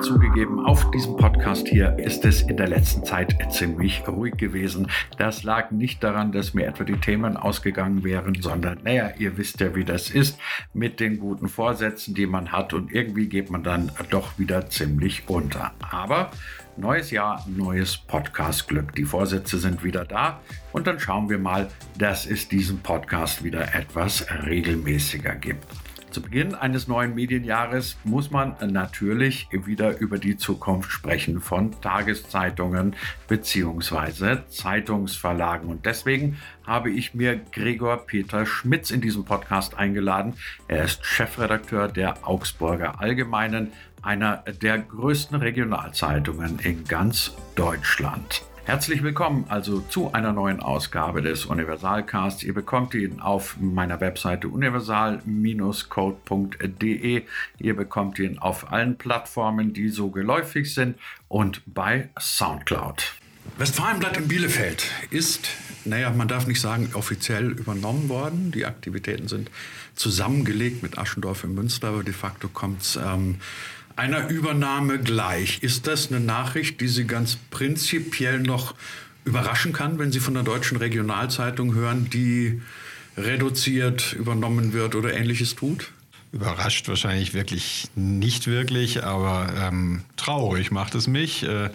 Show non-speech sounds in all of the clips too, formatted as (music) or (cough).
zugegeben, auf diesem Podcast hier ist es in der letzten Zeit ziemlich ruhig gewesen. Das lag nicht daran, dass mir etwa die Themen ausgegangen wären, sondern, naja, ihr wisst ja, wie das ist mit den guten Vorsätzen, die man hat und irgendwie geht man dann doch wieder ziemlich unter. Aber neues Jahr, neues Podcast-Glück. Die Vorsätze sind wieder da und dann schauen wir mal, dass es diesen Podcast wieder etwas regelmäßiger gibt. Zu Beginn eines neuen Medienjahres muss man natürlich wieder über die Zukunft sprechen von Tageszeitungen bzw. Zeitungsverlagen. Und deswegen habe ich mir Gregor Peter Schmitz in diesem Podcast eingeladen. Er ist Chefredakteur der Augsburger Allgemeinen, einer der größten Regionalzeitungen in ganz Deutschland. Herzlich willkommen also zu einer neuen Ausgabe des Universalcasts. Ihr bekommt ihn auf meiner Webseite universal-code.de. Ihr bekommt ihn auf allen Plattformen, die so geläufig sind und bei Soundcloud. Westfalenblatt in Bielefeld ist, naja, man darf nicht sagen, offiziell übernommen worden. Die Aktivitäten sind zusammengelegt mit Aschendorf in Münster, aber de facto kommt es ähm, einer Übernahme gleich. Ist das eine Nachricht, die Sie ganz prinzipiell noch überraschen kann, wenn Sie von der deutschen Regionalzeitung hören, die reduziert, übernommen wird oder ähnliches tut? Überrascht wahrscheinlich wirklich nicht wirklich, aber ähm, traurig macht es mich. Äh,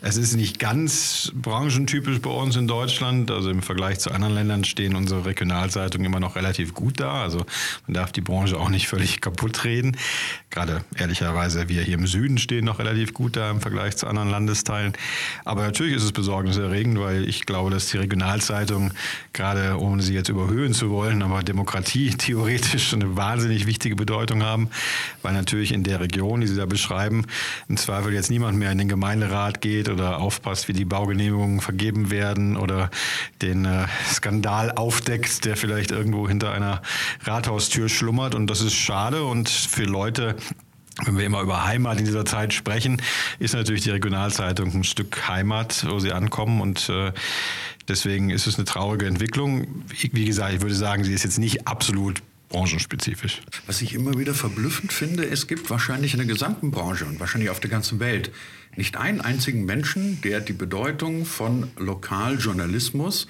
es ist nicht ganz branchentypisch bei uns in Deutschland. Also im Vergleich zu anderen Ländern stehen unsere Regionalzeitungen immer noch relativ gut da. Also man darf die Branche auch nicht völlig kaputt reden. Gerade ehrlicherweise, wir hier im Süden stehen noch relativ gut da im Vergleich zu anderen Landesteilen. Aber natürlich ist es besorgniserregend, weil ich glaube, dass die Regionalzeitung, gerade ohne sie jetzt überhöhen zu wollen, aber Demokratie (laughs) theoretisch eine wahnsinnig wichtige Bedeutung haben, weil natürlich in der Region, die Sie da beschreiben, im Zweifel jetzt niemand mehr in den Gemeinderat geht oder aufpasst, wie die Baugenehmigungen vergeben werden oder den äh, Skandal aufdeckt, der vielleicht irgendwo hinter einer Rathaustür schlummert. Und das ist schade und für Leute, wenn wir immer über Heimat in dieser Zeit sprechen, ist natürlich die Regionalzeitung ein Stück Heimat, wo sie ankommen und äh, deswegen ist es eine traurige Entwicklung. Wie gesagt, ich würde sagen, sie ist jetzt nicht absolut branchenspezifisch. Was ich immer wieder verblüffend finde, es gibt wahrscheinlich in der gesamten Branche und wahrscheinlich auf der ganzen Welt nicht einen einzigen Menschen, der die Bedeutung von Lokaljournalismus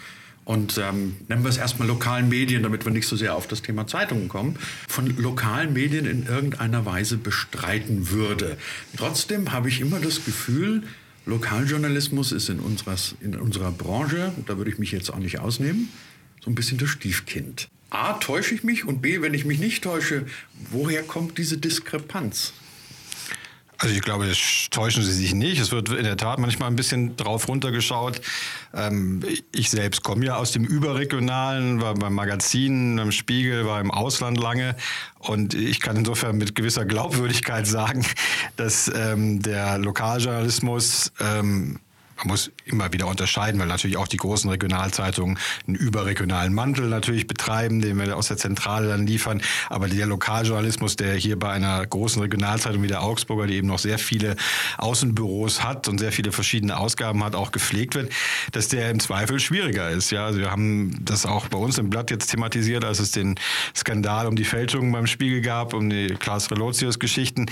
und ähm, nennen wir es erstmal lokalen Medien, damit wir nicht so sehr auf das Thema Zeitungen kommen, von lokalen Medien in irgendeiner Weise bestreiten würde. Trotzdem habe ich immer das Gefühl, Lokaljournalismus ist in, unseres, in unserer Branche, da würde ich mich jetzt auch nicht ausnehmen, so ein bisschen das Stiefkind. A, täusche ich mich und B, wenn ich mich nicht täusche, woher kommt diese Diskrepanz? Also ich glaube, täuschen Sie sich nicht. Es wird in der Tat manchmal ein bisschen drauf runtergeschaut. Ähm, ich selbst komme ja aus dem Überregionalen, war beim Magazin, beim Spiegel, war im Ausland lange. Und ich kann insofern mit gewisser Glaubwürdigkeit sagen, dass ähm, der Lokaljournalismus ähm, man muss immer wieder unterscheiden, weil natürlich auch die großen Regionalzeitungen einen überregionalen Mantel natürlich betreiben, den wir aus der Zentrale dann liefern. Aber der Lokaljournalismus, der hier bei einer großen Regionalzeitung wie der Augsburger, die eben noch sehr viele Außenbüros hat und sehr viele verschiedene Ausgaben hat, auch gepflegt wird, dass der im Zweifel schwieriger ist. Ja, also wir haben das auch bei uns im Blatt jetzt thematisiert, als es den Skandal um die Fälschungen beim Spiegel gab, um die Klaas Relotius Geschichten,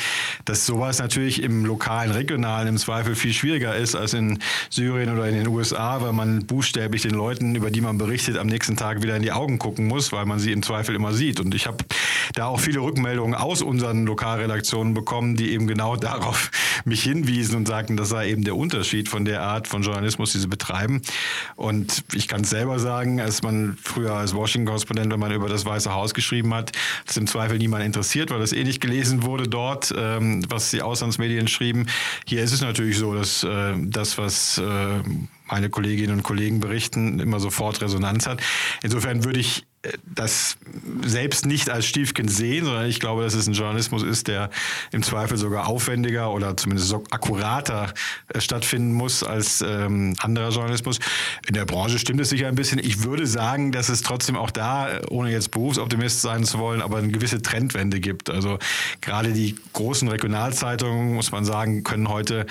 dass sowas natürlich im lokalen, regionalen im Zweifel viel schwieriger ist als in Syrien oder in den USA, weil man buchstäblich den Leuten, über die man berichtet, am nächsten Tag wieder in die Augen gucken muss, weil man sie im Zweifel immer sieht. Und ich habe da auch viele Rückmeldungen aus unseren Lokalredaktionen bekommen, die eben genau (laughs) darauf mich hinwiesen und sagten, das sei eben der Unterschied von der Art von Journalismus, die sie betreiben. Und ich kann es selber sagen, als man früher als Washington-Korrespondent, wenn man über das Weiße Haus geschrieben hat, das im Zweifel niemand interessiert, weil das eh nicht gelesen wurde dort, ähm, was die Auslandsmedien schrieben. Hier ist es natürlich so, dass äh, das, was äh, meine Kolleginnen und Kollegen berichten, immer sofort Resonanz hat. Insofern würde ich das selbst nicht als Stiefkind sehen, sondern ich glaube, dass es ein Journalismus ist, der im Zweifel sogar aufwendiger oder zumindest so akkurater äh, stattfinden muss als ähm, anderer Journalismus. In der Branche stimmt es sicher ein bisschen. Ich würde sagen, dass es trotzdem auch da, ohne jetzt Berufsoptimist sein zu wollen, aber eine gewisse Trendwende gibt. Also gerade die großen Regionalzeitungen, muss man sagen, können heute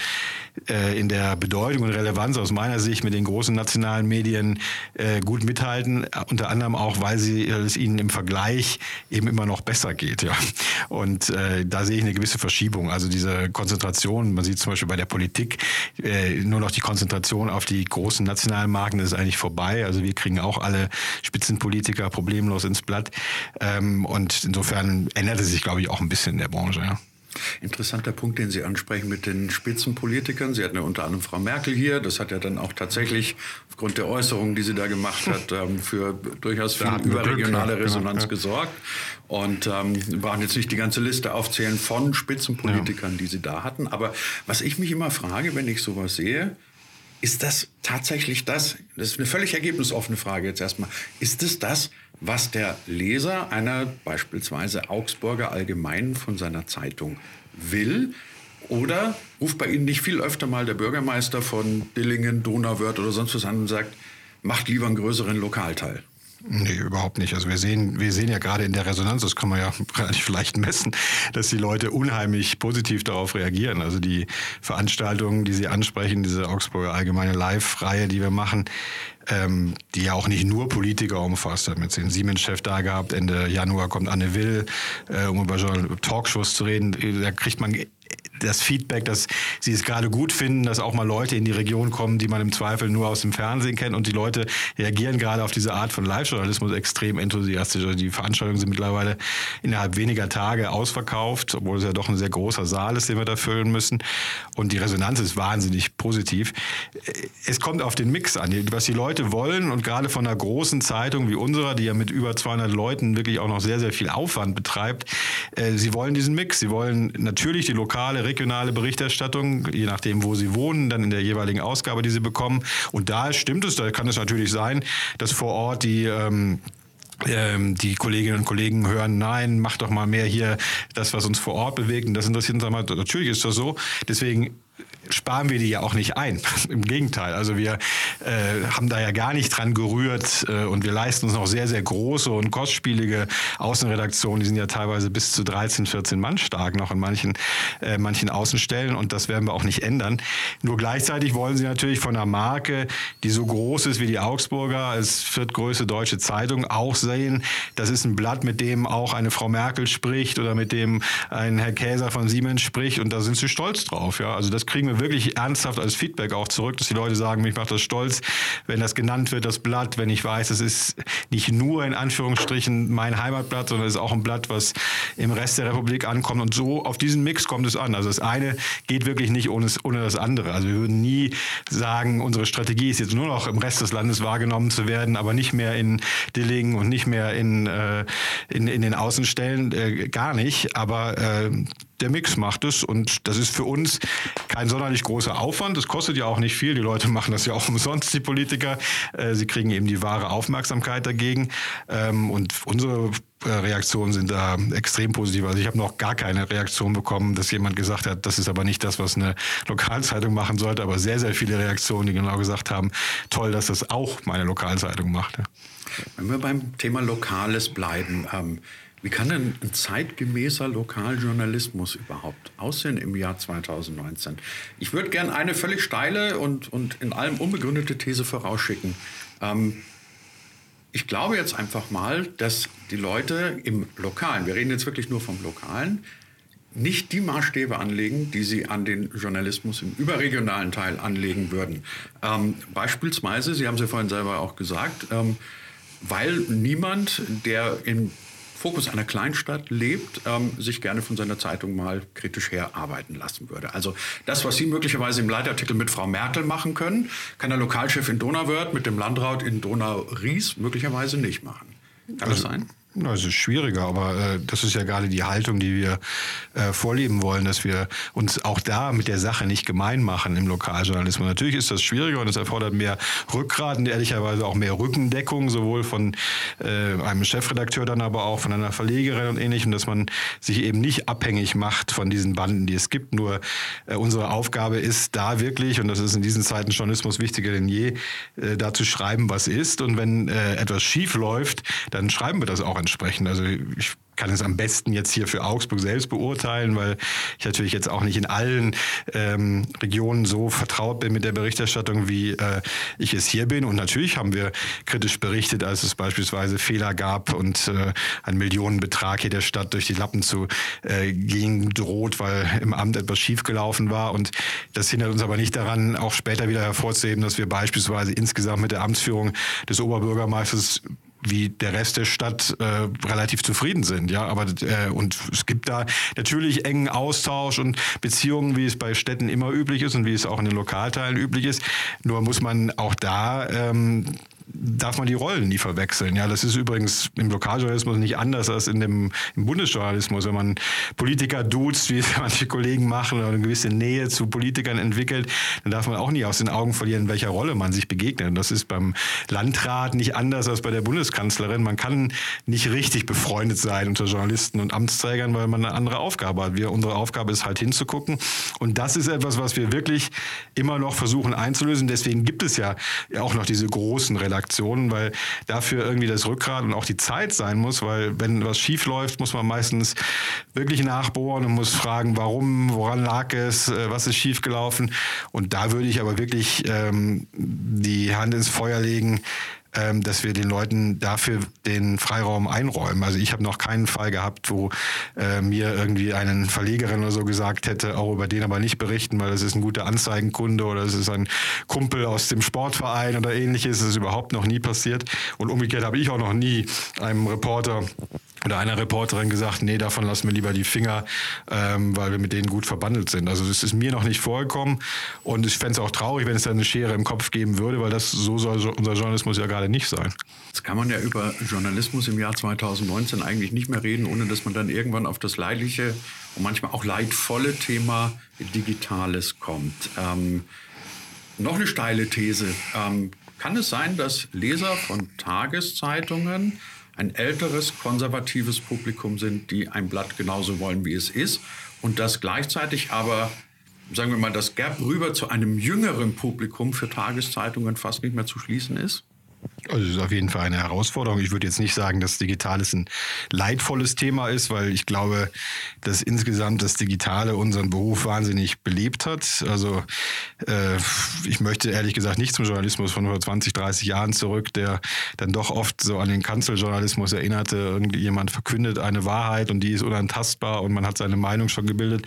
äh, in der Bedeutung und Relevanz aus meiner Sicht mit den großen nationalen Medien äh, gut mithalten, unter anderem auch, weil sie, es ihnen im Vergleich eben immer noch besser geht. Ja. Und äh, da sehe ich eine gewisse Verschiebung. Also diese Konzentration, man sieht zum Beispiel bei der Politik äh, nur noch die Konzentration auf die großen nationalen Marken, ist eigentlich vorbei. Also wir kriegen auch alle Spitzenpolitiker problemlos ins Blatt. Ähm, und insofern änderte sich, glaube ich, auch ein bisschen in der Branche. Ja. Interessanter Punkt, den Sie ansprechen mit den Spitzenpolitikern. Sie hatten ja unter anderem Frau Merkel hier. Das hat ja dann auch tatsächlich aufgrund der Äußerungen, die sie da gemacht hat, (laughs) ähm, für durchaus viel überregionale Glück, Resonanz gesorgt. Und ähm, wir brauchen jetzt nicht die ganze Liste aufzählen von Spitzenpolitikern, die sie da hatten. Aber was ich mich immer frage, wenn ich sowas sehe, ist das tatsächlich das? Das ist eine völlig ergebnisoffene Frage jetzt erstmal. Ist es das, was der Leser einer beispielsweise Augsburger Allgemeinen von seiner Zeitung will? Oder ruft bei Ihnen nicht viel öfter mal der Bürgermeister von Dillingen, Donauwörth oder sonst was an und sagt, macht lieber einen größeren Lokalteil? Nee, überhaupt nicht. Also wir sehen, wir sehen ja gerade in der Resonanz, das kann man ja (laughs) relativ leicht messen, dass die Leute unheimlich positiv darauf reagieren. Also die Veranstaltungen, die Sie ansprechen, diese Augsburger Allgemeine Live-Reihe, die wir machen, ähm, die ja auch nicht nur Politiker umfasst. Wir haben jetzt den Siemens-Chef da gehabt, Ende Januar kommt Anne Will, äh, um über Talkshows zu reden. Da kriegt man das Feedback, dass sie es gerade gut finden, dass auch mal Leute in die Region kommen, die man im Zweifel nur aus dem Fernsehen kennt. Und die Leute reagieren gerade auf diese Art von Live-Journalismus extrem enthusiastisch. Also die Veranstaltungen sind mittlerweile innerhalb weniger Tage ausverkauft, obwohl es ja doch ein sehr großer Saal ist, den wir da füllen müssen. Und die Resonanz ist wahnsinnig positiv. Es kommt auf den Mix an, was die Leute wollen. Und gerade von einer großen Zeitung wie unserer, die ja mit über 200 Leuten wirklich auch noch sehr, sehr viel Aufwand betreibt, äh, sie wollen diesen Mix. Sie wollen natürlich die lokale regionale Berichterstattung, je nachdem, wo sie wohnen, dann in der jeweiligen Ausgabe, die sie bekommen. Und da stimmt es, da kann es natürlich sein, dass vor Ort die ähm, ähm, die Kolleginnen und Kollegen hören, nein, mach doch mal mehr hier das, was uns vor Ort bewegt. Und das interessiert uns. Natürlich ist das so. Deswegen sparen wir die ja auch nicht ein. (laughs) Im Gegenteil. Also wir äh, haben da ja gar nicht dran gerührt äh, und wir leisten uns noch sehr, sehr große und kostspielige Außenredaktionen. Die sind ja teilweise bis zu 13, 14 Mann stark noch in manchen, äh, manchen Außenstellen und das werden wir auch nicht ändern. Nur gleichzeitig wollen sie natürlich von einer Marke, die so groß ist wie die Augsburger als viertgrößte deutsche Zeitung, auch sehen, das ist ein Blatt, mit dem auch eine Frau Merkel spricht oder mit dem ein Herr Käser von Siemens spricht und da sind sie stolz drauf. Ja? Also das kriegen wir wirklich ernsthaft als Feedback auch zurück, dass die Leute sagen, mich macht das stolz, wenn das genannt wird, das Blatt, wenn ich weiß, es ist nicht nur in Anführungsstrichen mein Heimatblatt, sondern es ist auch ein Blatt, was im Rest der Republik ankommt. Und so auf diesen Mix kommt es an. Also das eine geht wirklich nicht ohne, ohne das andere. Also wir würden nie sagen, unsere Strategie ist jetzt nur noch im Rest des Landes wahrgenommen zu werden, aber nicht mehr in Dillingen und nicht mehr in, äh, in, in den Außenstellen, äh, gar nicht. Aber äh, der Mix macht es und das ist für uns kein sonderlich großer Aufwand. Das kostet ja auch nicht viel. Die Leute (laughs) machen das ja auch umsonst, die Politiker. Äh, sie kriegen eben die wahre Aufmerksamkeit dagegen ähm, und unsere äh, Reaktionen sind da extrem positiv. Also ich habe noch gar keine Reaktion bekommen, dass jemand gesagt hat, das ist aber nicht das, was eine Lokalzeitung machen sollte, aber sehr, sehr viele Reaktionen, die genau gesagt haben, toll, dass das auch meine Lokalzeitung macht. Wenn wir beim Thema Lokales bleiben, ähm, wie kann denn ein zeitgemäßer Lokaljournalismus überhaupt aussehen im Jahr 2019? Ich würde gerne eine völlig steile und, und in allem unbegründete These vorausschicken. Ähm, ich glaube jetzt einfach mal, dass die Leute im Lokalen, wir reden jetzt wirklich nur vom Lokalen, nicht die Maßstäbe anlegen, die sie an den Journalismus im überregionalen Teil anlegen würden. Ähm, beispielsweise, Sie haben es ja vorhin selber auch gesagt, ähm, weil niemand, der in Fokus einer Kleinstadt lebt, ähm, sich gerne von seiner Zeitung mal kritisch herarbeiten lassen würde. Also das, was Sie möglicherweise im Leitartikel mit Frau Merkel machen können, kann der Lokalchef in Donauwörth mit dem Landrat in Donau-Ries möglicherweise nicht machen. Kann also, das sein? Das ist schwieriger, aber äh, das ist ja gerade die Haltung, die wir äh, vorleben wollen, dass wir uns auch da mit der Sache nicht gemein machen im Lokaljournalismus. Natürlich ist das schwieriger und es erfordert mehr Rückgrat und ehrlicherweise auch mehr Rückendeckung, sowohl von äh, einem Chefredakteur, dann aber auch von einer Verlegerin und ähnlichem, dass man sich eben nicht abhängig macht von diesen Banden, die es gibt. Nur äh, unsere Aufgabe ist da wirklich, und das ist in diesen Zeiten Journalismus wichtiger denn je, äh, da zu schreiben, was ist. Und wenn äh, etwas schief läuft, dann schreiben wir das auch ansprechen. Also ich kann es am besten jetzt hier für Augsburg selbst beurteilen, weil ich natürlich jetzt auch nicht in allen ähm, Regionen so vertraut bin mit der Berichterstattung, wie äh, ich es hier bin. Und natürlich haben wir kritisch berichtet, als es beispielsweise Fehler gab und äh, ein Millionenbetrag hier der Stadt durch die Lappen zu äh, gehen droht, weil im Amt etwas schiefgelaufen war. Und das hindert uns aber nicht daran, auch später wieder hervorzuheben, dass wir beispielsweise insgesamt mit der Amtsführung des Oberbürgermeisters wie der Rest der Stadt äh, relativ zufrieden sind. Ja, aber äh, und es gibt da natürlich engen Austausch und Beziehungen, wie es bei Städten immer üblich ist und wie es auch in den Lokalteilen üblich ist. Nur muss man auch da ähm, darf man die Rollen nie verwechseln. Ja, das ist übrigens im Lokaljournalismus nicht anders als in dem, im Bundesjournalismus. Wenn man Politiker duzt, wie es (laughs) manche Kollegen machen, oder eine gewisse Nähe zu Politikern entwickelt, dann darf man auch nie aus den Augen verlieren, welcher Rolle man sich begegnet. Und das ist beim Landrat nicht anders als bei der Bundeskanzlerin. Man kann nicht richtig befreundet sein unter Journalisten und Amtsträgern, weil man eine andere Aufgabe hat. Wir, unsere Aufgabe ist halt hinzugucken. Und das ist etwas, was wir wirklich immer noch versuchen einzulösen. Deswegen gibt es ja auch noch diese großen Relationen Redaktionen, weil dafür irgendwie das Rückgrat und auch die Zeit sein muss, weil wenn was schief läuft, muss man meistens wirklich nachbohren und muss fragen, warum, woran lag es, äh, was ist schiefgelaufen. Und da würde ich aber wirklich ähm, die Hand ins Feuer legen, ähm, dass wir den Leuten dafür den Freiraum einräumen. Also ich habe noch keinen Fall gehabt, wo äh, mir irgendwie einen Verlegerin oder so gesagt hätte, auch über den aber nicht berichten, weil das ist ein guter Anzeigenkunde oder es ist ein Kumpel aus dem Sportverein oder ähnliches. Das ist überhaupt noch nie passiert. Und umgekehrt habe ich auch noch nie einem Reporter oder einer Reporterin gesagt, nee, davon lassen wir lieber die Finger, ähm, weil wir mit denen gut verbandelt sind. Also das ist mir noch nicht vorgekommen und ich fände es auch traurig, wenn es da eine Schere im Kopf geben würde, weil das so soll unser Journalismus ja gerade nicht sein. Jetzt kann man ja über Journalismus im Jahr 2019 eigentlich nicht mehr reden, ohne dass man dann irgendwann auf das leidliche und manchmal auch leidvolle Thema Digitales kommt. Ähm, noch eine steile These. Ähm, kann es sein, dass Leser von Tageszeitungen ein älteres, konservatives Publikum sind, die ein Blatt genauso wollen, wie es ist. Und dass gleichzeitig aber, sagen wir mal, das Gap rüber zu einem jüngeren Publikum für Tageszeitungen fast nicht mehr zu schließen ist? Also es ist auf jeden Fall eine Herausforderung. Ich würde jetzt nicht sagen, dass Digitales ein leidvolles Thema ist, weil ich glaube, dass insgesamt das Digitale unseren Beruf wahnsinnig belebt hat. Also äh, ich möchte ehrlich gesagt nicht zum Journalismus von vor 20, 30 Jahren zurück, der dann doch oft so an den Kanzeljournalismus erinnerte. Irgendjemand verkündet eine Wahrheit und die ist unantastbar und man hat seine Meinung schon gebildet.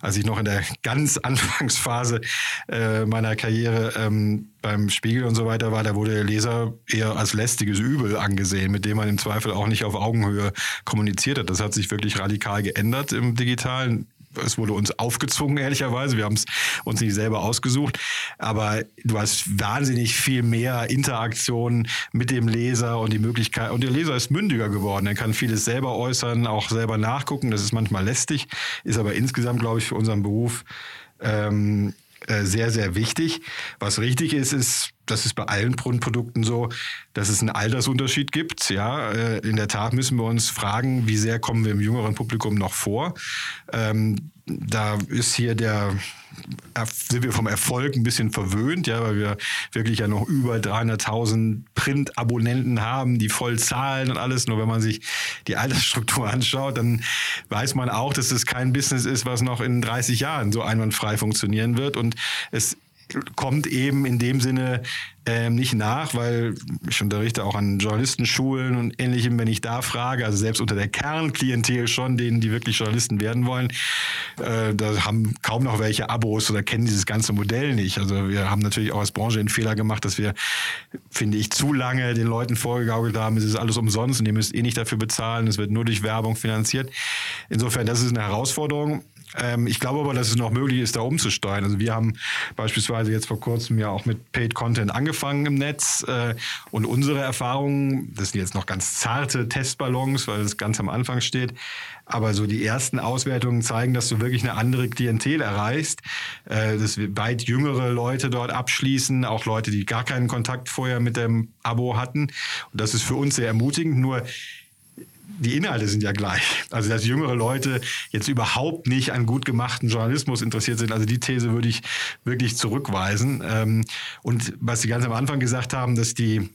Als ich noch in der ganz (laughs) Anfangsphase äh, meiner Karriere ähm, beim Spiegel und so weiter war, da wurde der Leser eher als lästiges Übel angesehen, mit dem man im Zweifel auch nicht auf Augenhöhe kommuniziert hat. Das hat sich wirklich radikal geändert im Digitalen es wurde uns aufgezwungen, ehrlicherweise. Wir haben es uns nicht selber ausgesucht. Aber du hast wahnsinnig viel mehr Interaktion mit dem Leser und die Möglichkeit. Und der Leser ist mündiger geworden. Er kann vieles selber äußern, auch selber nachgucken. Das ist manchmal lästig, ist aber insgesamt, glaube ich, für unseren Beruf ähm, äh, sehr, sehr wichtig. Was richtig ist, ist, das ist bei allen Grundprodukten so, dass es einen Altersunterschied gibt. Ja, äh, in der Tat müssen wir uns fragen, wie sehr kommen wir im jüngeren Publikum noch vor. Ähm, da ist hier der sind wir vom Erfolg ein bisschen verwöhnt, ja, weil wir wirklich ja noch über 300.000 Print-Abonnenten haben, die voll zahlen und alles. Nur wenn man sich die Altersstruktur anschaut, dann weiß man auch, dass es kein Business ist, was noch in 30 Jahren so einwandfrei funktionieren wird. Und es kommt eben in dem Sinne ähm, nicht nach, weil ich unterrichte auch an Journalistenschulen und ähnlichem, wenn ich da frage, also selbst unter der Kernklientel schon, denen, die wirklich Journalisten werden wollen, äh, da haben kaum noch welche Abos oder kennen dieses ganze Modell nicht. Also wir haben natürlich auch als Branche den Fehler gemacht, dass wir, finde ich, zu lange den Leuten vorgegaukelt haben, es ist alles umsonst und ihr müsst eh nicht dafür bezahlen, es wird nur durch Werbung finanziert. Insofern, das ist eine Herausforderung. Ähm, ich glaube aber, dass es noch möglich ist, da umzusteuern. Also wir haben beispielsweise jetzt vor kurzem ja auch mit Paid Content angefangen im Netz äh, und unsere Erfahrungen, das sind jetzt noch ganz zarte Testballons, weil es ganz am Anfang steht, aber so die ersten Auswertungen zeigen, dass du wirklich eine andere Klientel erreichst, äh, dass weit jüngere Leute dort abschließen, auch Leute, die gar keinen Kontakt vorher mit dem Abo hatten. Und das ist für uns sehr ermutigend. Nur die Inhalte sind ja gleich. Also dass jüngere Leute jetzt überhaupt nicht an gut gemachten Journalismus interessiert sind. Also die These würde ich wirklich zurückweisen. Ähm, und was Sie ganz am Anfang gesagt haben, dass die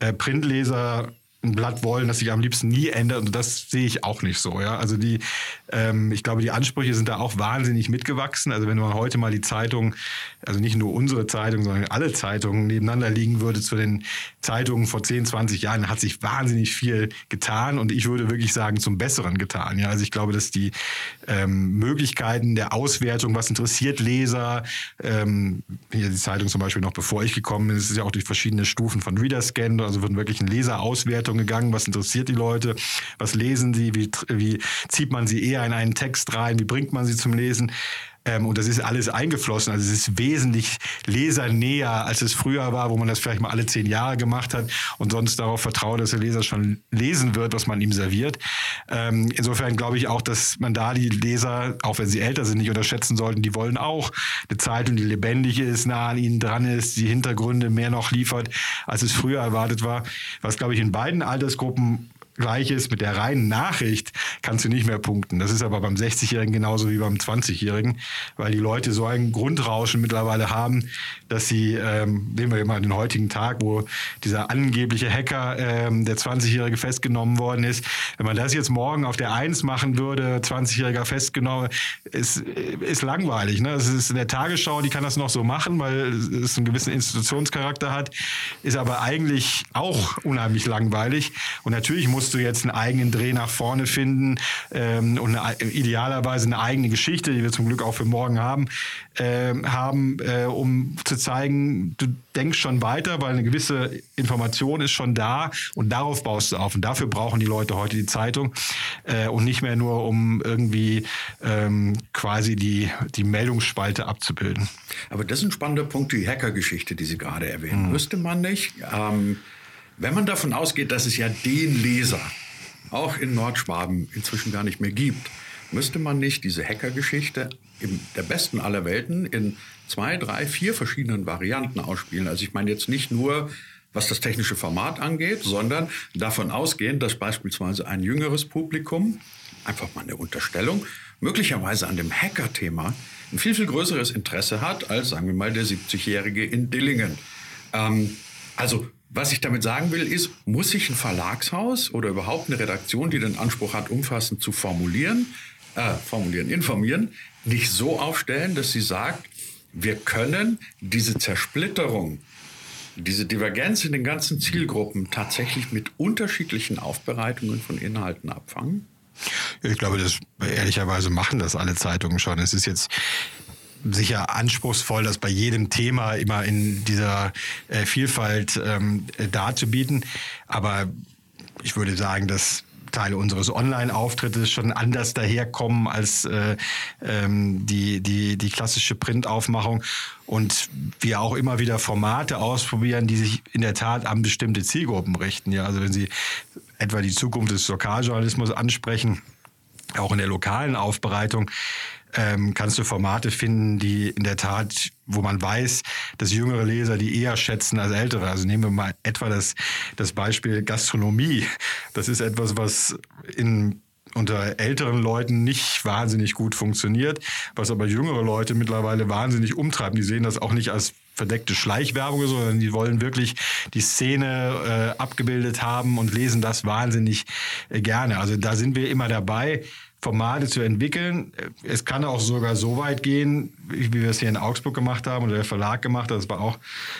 äh, Printleser ein Blatt wollen, das sich am liebsten nie ändert. Und das sehe ich auch nicht so. Ja? Also die, ähm, ich glaube, die Ansprüche sind da auch wahnsinnig mitgewachsen. Also wenn man heute mal die Zeitung, also nicht nur unsere Zeitung, sondern alle Zeitungen nebeneinander liegen würde zu den Zeitungen vor 10, 20 Jahren, hat sich wahnsinnig viel getan. Und ich würde wirklich sagen, zum Besseren getan. Ja? Also ich glaube, dass die ähm, Möglichkeiten der Auswertung, was interessiert Leser, ähm, hier die Zeitung zum Beispiel noch bevor ich gekommen bin, es ist ja auch durch verschiedene Stufen von Readerscan, also wirklich ein Leserauswertung gegangen, was interessiert die Leute, was lesen sie, wie, wie zieht man sie eher in einen Text rein, wie bringt man sie zum Lesen. Ähm, und das ist alles eingeflossen. Also es ist wesentlich lesernäher, als es früher war, wo man das vielleicht mal alle zehn Jahre gemacht hat und sonst darauf vertraut, dass der Leser schon lesen wird, was man ihm serviert. Ähm, insofern glaube ich auch, dass man da die Leser, auch wenn sie älter sind, nicht unterschätzen sollten. Die wollen auch eine Zeitung, die lebendig ist, nah an ihnen dran ist, die Hintergründe mehr noch liefert, als es früher erwartet war. Was, glaube ich, in beiden Altersgruppen Gleiches mit der reinen Nachricht kannst du nicht mehr punkten. Das ist aber beim 60-Jährigen genauso wie beim 20-Jährigen, weil die Leute so ein Grundrauschen mittlerweile haben, dass sie, ähm, nehmen wir mal den heutigen Tag, wo dieser angebliche Hacker, ähm, der 20-Jährige festgenommen worden ist, wenn man das jetzt morgen auf der 1 machen würde, 20-Jähriger festgenommen, ist, ist langweilig. Ne? Es ist in der Tagesschau, die kann das noch so machen, weil es einen gewissen Institutionscharakter hat, ist aber eigentlich auch unheimlich langweilig. Und natürlich muss musst du jetzt einen eigenen Dreh nach vorne finden ähm, und eine, idealerweise eine eigene Geschichte, die wir zum Glück auch für morgen haben, äh, haben, äh, um zu zeigen, du denkst schon weiter, weil eine gewisse Information ist schon da und darauf baust du auf. Und dafür brauchen die Leute heute die Zeitung äh, und nicht mehr nur, um irgendwie ähm, quasi die, die Meldungsspalte abzubilden. Aber das ist ein spannender Punkt, die Hacker-Geschichte, die Sie gerade erwähnen. Hm. Müsste man nicht ähm, wenn man davon ausgeht, dass es ja den Leser auch in Nordschwaben inzwischen gar nicht mehr gibt, müsste man nicht diese Hackergeschichte in der besten aller Welten in zwei, drei, vier verschiedenen Varianten ausspielen. Also ich meine jetzt nicht nur, was das technische Format angeht, sondern davon ausgehend, dass beispielsweise ein jüngeres Publikum, einfach mal eine Unterstellung, möglicherweise an dem Hacker-Thema ein viel, viel größeres Interesse hat als, sagen wir mal, der 70-Jährige in Dillingen. Ähm, also was ich damit sagen will, ist, muss sich ein Verlagshaus oder überhaupt eine Redaktion, die den Anspruch hat, umfassend zu formulieren, äh, formulieren, informieren, nicht so aufstellen, dass sie sagt, wir können diese Zersplitterung, diese Divergenz in den ganzen Zielgruppen tatsächlich mit unterschiedlichen Aufbereitungen von Inhalten abfangen? Ich glaube, das ehrlicherweise machen das alle Zeitungen schon. Es ist jetzt sicher anspruchsvoll, das bei jedem Thema immer in dieser äh, Vielfalt ähm, darzubieten. Aber ich würde sagen, dass Teile unseres Online-Auftrittes schon anders daherkommen als äh, ähm, die, die, die klassische Printaufmachung. Und wir auch immer wieder Formate ausprobieren, die sich in der Tat an bestimmte Zielgruppen richten. Ja, also wenn Sie etwa die Zukunft des Lokaljournalismus ansprechen, auch in der lokalen Aufbereitung, ähm, kannst du Formate finden, die in der Tat, wo man weiß, dass jüngere Leser die eher schätzen als ältere. Also nehmen wir mal etwa das, das Beispiel Gastronomie. Das ist etwas, was in unter älteren Leuten nicht wahnsinnig gut funktioniert, was aber jüngere Leute mittlerweile wahnsinnig umtreiben. Die sehen das auch nicht als verdeckte Schleichwerbung, sondern die wollen wirklich die Szene äh, abgebildet haben und lesen das wahnsinnig äh, gerne. Also da sind wir immer dabei, Formate zu entwickeln. Es kann auch sogar so weit gehen, wie wir es hier in Augsburg gemacht haben oder der Verlag gemacht hat. Das war auch,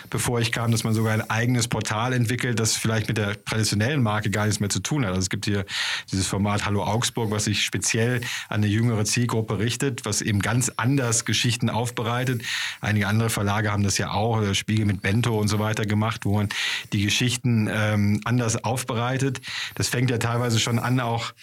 bevor ich kam, dass man sogar ein eigenes Portal entwickelt, das vielleicht mit der traditionellen Marke gar nichts mehr zu tun hat. Also es gibt hier dieses Format Hallo Augsburg, was sich speziell an eine jüngere Zielgruppe richtet, was eben ganz anders Geschichten aufbereitet. Einige andere Verlage haben das ja auch, der Spiegel mit Bento und so weiter gemacht, wo man die Geschichten ähm, anders aufbereitet. Das fängt ja teilweise schon an, auch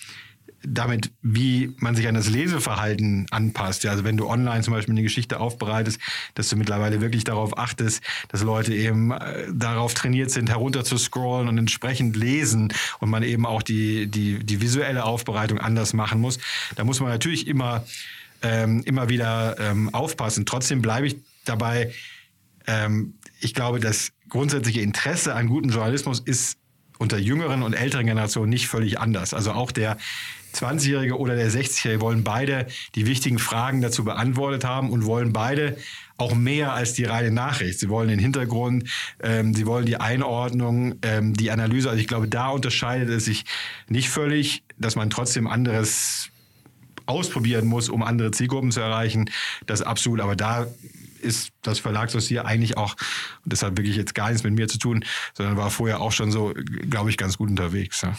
damit, wie man sich an das Leseverhalten anpasst. Ja, also wenn du online zum Beispiel eine Geschichte aufbereitest, dass du mittlerweile wirklich darauf achtest, dass Leute eben äh, darauf trainiert sind, herunter zu scrollen und entsprechend lesen und man eben auch die, die, die visuelle Aufbereitung anders machen muss. Da muss man natürlich immer, ähm, immer wieder ähm, aufpassen. Trotzdem bleibe ich dabei, ähm, ich glaube, das grundsätzliche Interesse an gutem Journalismus ist unter jüngeren und älteren Generationen nicht völlig anders. Also auch der 20-Jährige oder der 60-Jährige wollen beide die wichtigen Fragen dazu beantwortet haben und wollen beide auch mehr als die reine Nachricht. Sie wollen den Hintergrund, ähm, sie wollen die Einordnung, ähm, die Analyse. Also ich glaube, da unterscheidet es sich nicht völlig, dass man trotzdem anderes ausprobieren muss, um andere Zielgruppen zu erreichen. Das ist absolut. Aber da ist das Verlagsdossier eigentlich auch, das hat wirklich jetzt gar nichts mit mir zu tun, sondern war vorher auch schon so, glaube ich, ganz gut unterwegs. Ja.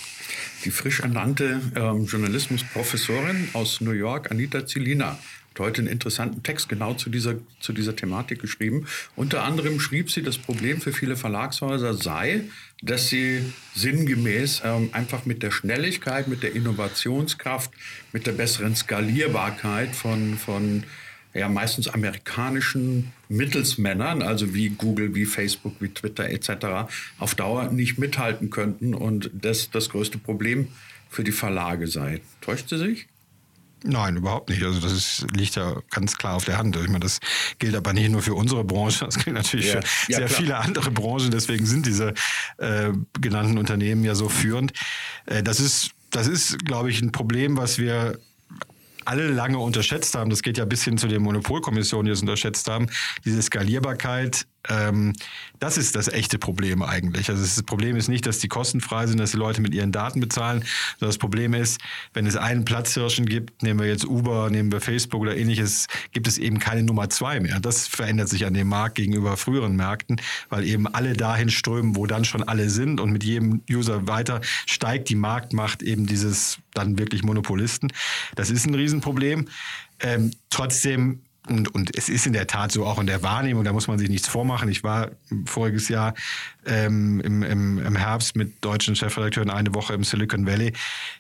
Die frisch ernannte ähm, Journalismusprofessorin aus New York, Anita Zilina, hat heute einen interessanten Text genau zu dieser, zu dieser Thematik geschrieben. Unter anderem schrieb sie, das Problem für viele Verlagshäuser sei, dass sie sinngemäß ähm, einfach mit der Schnelligkeit, mit der Innovationskraft, mit der besseren Skalierbarkeit von, von ja, meistens amerikanischen Mittelsmännern, also wie Google, wie Facebook, wie Twitter etc., auf Dauer nicht mithalten könnten und das das größte Problem für die Verlage sei. Täuscht sie sich? Nein, überhaupt nicht. Also das ist, liegt ja ganz klar auf der Hand. Ich meine, das gilt aber nicht nur für unsere Branche, das gilt natürlich ja, für ja, sehr klar. viele andere Branchen. Deswegen sind diese äh, genannten Unternehmen ja so führend. Äh, das ist, das ist, glaube ich, ein Problem, was wir alle lange unterschätzt haben, das geht ja bis hin zu den Monopolkommissionen, die es unterschätzt haben, diese Skalierbarkeit ähm, das ist das echte Problem eigentlich. Also das Problem ist nicht, dass die kostenfrei sind, dass die Leute mit ihren Daten bezahlen, sondern das Problem ist, wenn es einen Platzhirschen gibt, nehmen wir jetzt Uber, nehmen wir Facebook oder ähnliches, gibt es eben keine Nummer zwei mehr. Das verändert sich an dem Markt gegenüber früheren Märkten, weil eben alle dahin strömen, wo dann schon alle sind und mit jedem User weiter steigt die Marktmacht eben dieses dann wirklich Monopolisten. Das ist ein Riesenproblem. Ähm, trotzdem und, und es ist in der Tat so auch in der Wahrnehmung, da muss man sich nichts vormachen. Ich war voriges Jahr ähm, im, im, im Herbst mit deutschen Chefredakteuren eine Woche im Silicon Valley.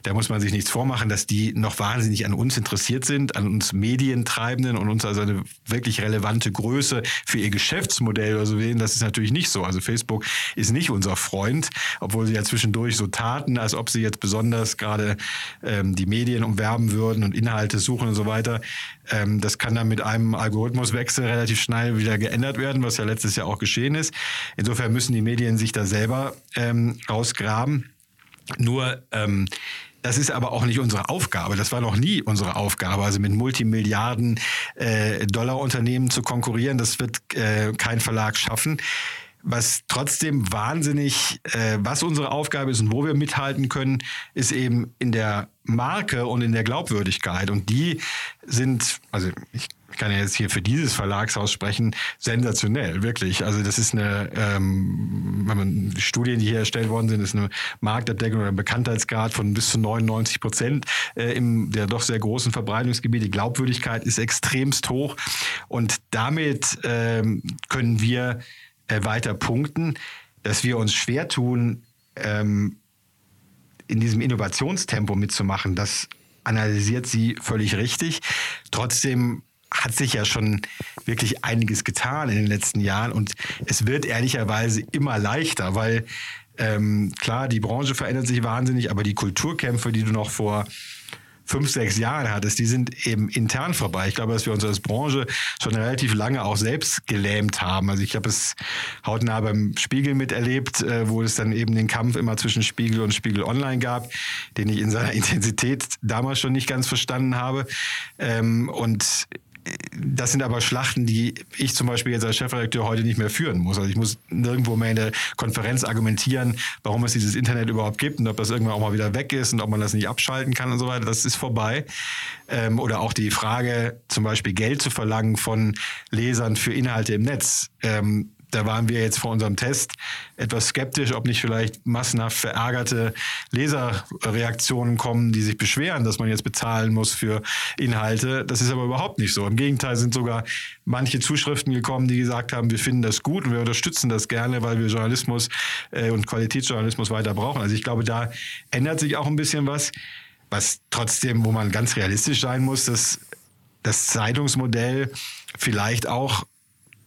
Da muss man sich nichts vormachen, dass die noch wahnsinnig an uns interessiert sind, an uns Medientreibenden und uns also eine wirklich relevante Größe für ihr Geschäftsmodell oder so wählen. Das ist natürlich nicht so. Also Facebook ist nicht unser Freund, obwohl sie ja zwischendurch so taten, als ob sie jetzt besonders gerade ähm, die Medien umwerben würden und Inhalte suchen und so weiter. Ähm, das kann dann mit einem Algorithmuswechsel relativ schnell wieder geändert werden, was ja letztes Jahr auch geschehen ist. Insofern müssen die Medien sich da selber ähm, rausgraben. Nur ähm, das ist aber auch nicht unsere Aufgabe. Das war noch nie unsere Aufgabe. Also mit Multimilliarden äh, Dollar Unternehmen zu konkurrieren, das wird äh, kein Verlag schaffen. Was trotzdem wahnsinnig, äh, was unsere Aufgabe ist und wo wir mithalten können, ist eben in der Marke und in der Glaubwürdigkeit. Und die sind, also ich kann ja jetzt hier für dieses Verlagshaus sprechen, sensationell, wirklich. Also das ist eine, ähm, wenn man Studien, die hier erstellt worden sind, ist eine Marktentdeckung oder ein Bekanntheitsgrad von bis zu 99 Prozent äh, im der doch sehr großen Verbreitungsgebiet. Die Glaubwürdigkeit ist extremst hoch und damit ähm, können wir äh, weiter punkten, dass wir uns schwer tun, ähm, in diesem Innovationstempo mitzumachen. Das analysiert sie völlig richtig. Trotzdem hat sich ja schon wirklich einiges getan in den letzten Jahren und es wird ehrlicherweise immer leichter, weil ähm, klar, die Branche verändert sich wahnsinnig, aber die Kulturkämpfe, die du noch vor fünf, sechs Jahren hattest, die sind eben intern vorbei. Ich glaube, dass wir uns als Branche schon relativ lange auch selbst gelähmt haben. Also ich habe es hautnah beim Spiegel miterlebt, äh, wo es dann eben den Kampf immer zwischen Spiegel und Spiegel Online gab, den ich in seiner (laughs) Intensität damals schon nicht ganz verstanden habe. Ähm, und das sind aber Schlachten, die ich zum Beispiel jetzt als Chefredakteur heute nicht mehr führen muss. Also ich muss nirgendwo mehr in der Konferenz argumentieren, warum es dieses Internet überhaupt gibt und ob das irgendwann auch mal wieder weg ist und ob man das nicht abschalten kann und so weiter. Das ist vorbei. Ähm, oder auch die Frage, zum Beispiel Geld zu verlangen von Lesern für Inhalte im Netz. Ähm, da waren wir jetzt vor unserem Test etwas skeptisch, ob nicht vielleicht massenhaft verärgerte Leserreaktionen kommen, die sich beschweren, dass man jetzt bezahlen muss für Inhalte. Das ist aber überhaupt nicht so. Im Gegenteil sind sogar manche Zuschriften gekommen, die gesagt haben, wir finden das gut und wir unterstützen das gerne, weil wir Journalismus äh, und Qualitätsjournalismus weiter brauchen. Also ich glaube, da ändert sich auch ein bisschen was, was trotzdem, wo man ganz realistisch sein muss, dass das Zeitungsmodell vielleicht auch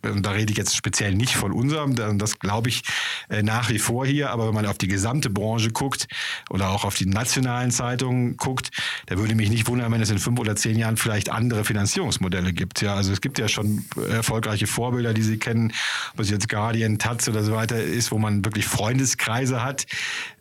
und da rede ich jetzt speziell nicht von unserem, das glaube ich äh, nach wie vor hier, aber wenn man auf die gesamte Branche guckt oder auch auf die nationalen Zeitungen guckt, da würde mich nicht wundern, wenn es in fünf oder zehn Jahren vielleicht andere Finanzierungsmodelle gibt. Ja, also es gibt ja schon erfolgreiche Vorbilder, die Sie kennen, ob es jetzt Guardian, Taz oder so weiter ist, wo man wirklich Freundeskreise hat,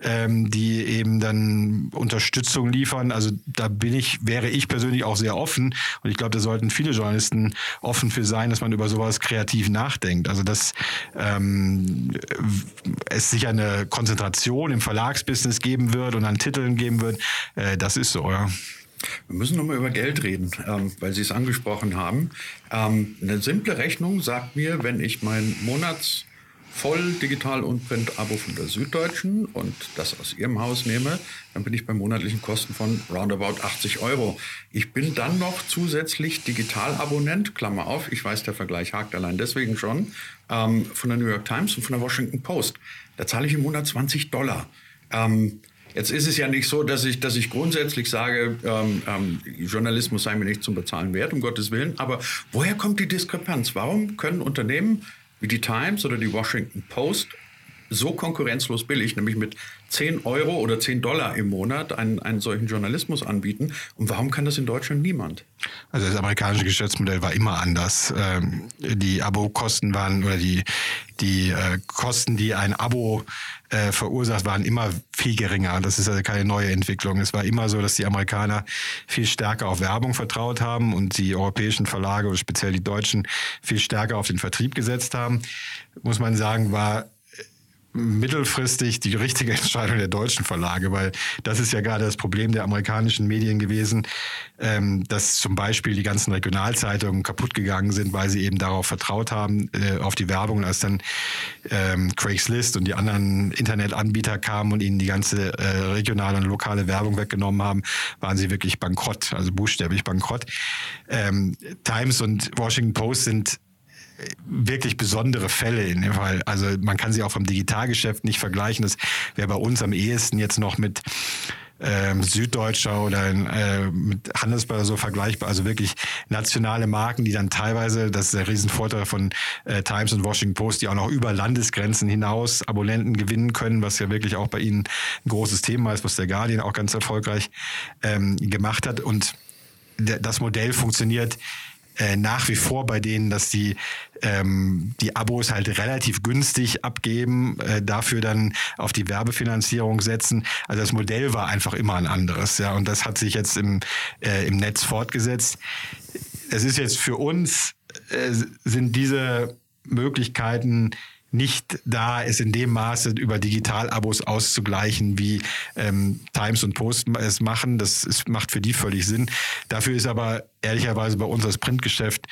ähm, die eben dann Unterstützung liefern. Also da bin ich, wäre ich persönlich auch sehr offen und ich glaube, da sollten viele Journalisten offen für sein, dass man über sowas kreativ nachdenkt. Also dass ähm, es sicher eine Konzentration im Verlagsbusiness geben wird und an Titeln geben wird, äh, das ist so, ja. Wir müssen nochmal über Geld reden, ähm, weil Sie es angesprochen haben. Ähm, eine simple Rechnung sagt mir, wenn ich mein Monats voll digital und Print-Abo von der Süddeutschen und das aus Ihrem Haus nehme, dann bin ich bei monatlichen Kosten von roundabout 80 Euro. Ich bin dann noch zusätzlich Digital-Abonnent, Klammer auf, ich weiß, der Vergleich hakt allein deswegen schon, ähm, von der New York Times und von der Washington Post. Da zahle ich im Monat 20 Dollar. Ähm, Jetzt ist es ja nicht so, dass ich, dass ich grundsätzlich sage, ähm, ähm, Journalismus sei mir nicht zum Bezahlen wert, um Gottes Willen. Aber woher kommt die Diskrepanz? Warum können Unternehmen wie die Times oder die Washington Post so konkurrenzlos billig, nämlich mit 10 Euro oder 10 Dollar im Monat einen, einen solchen Journalismus anbieten. Und warum kann das in Deutschland niemand? Also das amerikanische Geschäftsmodell war immer anders. Ähm, die Abo-Kosten waren oder die, die äh, Kosten, die ein Abo äh, verursacht, waren immer viel geringer. Das ist also keine neue Entwicklung. Es war immer so, dass die Amerikaner viel stärker auf Werbung vertraut haben und die europäischen Verlage oder speziell die deutschen viel stärker auf den Vertrieb gesetzt haben. Muss man sagen, war mittelfristig die richtige (laughs) Entscheidung der deutschen Verlage, weil das ist ja gerade das Problem der amerikanischen Medien gewesen, ähm, dass zum Beispiel die ganzen Regionalzeitungen kaputt gegangen sind, weil sie eben darauf vertraut haben, äh, auf die Werbung, als dann ähm, Craigslist und die anderen Internetanbieter kamen und ihnen die ganze äh, regionale und lokale Werbung weggenommen haben, waren sie wirklich bankrott, also buchstäblich bankrott. Ähm, Times und Washington Post sind wirklich besondere Fälle in dem Fall. Also man kann sie auch vom Digitalgeschäft nicht vergleichen. Das wäre bei uns am ehesten jetzt noch mit ähm, Süddeutscher oder äh, mit Handelsblatt so vergleichbar. Also wirklich nationale Marken, die dann teilweise, das ist der Riesenvorteil von äh, Times und Washington Post, die auch noch über Landesgrenzen hinaus Abonnenten gewinnen können, was ja wirklich auch bei ihnen ein großes Thema ist, was der Guardian auch ganz erfolgreich ähm, gemacht hat. Und das Modell funktioniert äh, nach wie vor bei denen, dass die ähm, die Abos halt relativ günstig abgeben, äh, dafür dann auf die Werbefinanzierung setzen. Also das Modell war einfach immer ein anderes, ja, und das hat sich jetzt im äh, im Netz fortgesetzt. Es ist jetzt für uns äh, sind diese Möglichkeiten nicht da ist, in dem Maße über Digitalabos auszugleichen, wie ähm, Times und Post es machen. Das ist, macht für die völlig Sinn. Dafür ist aber ehrlicherweise bei uns das Printgeschäft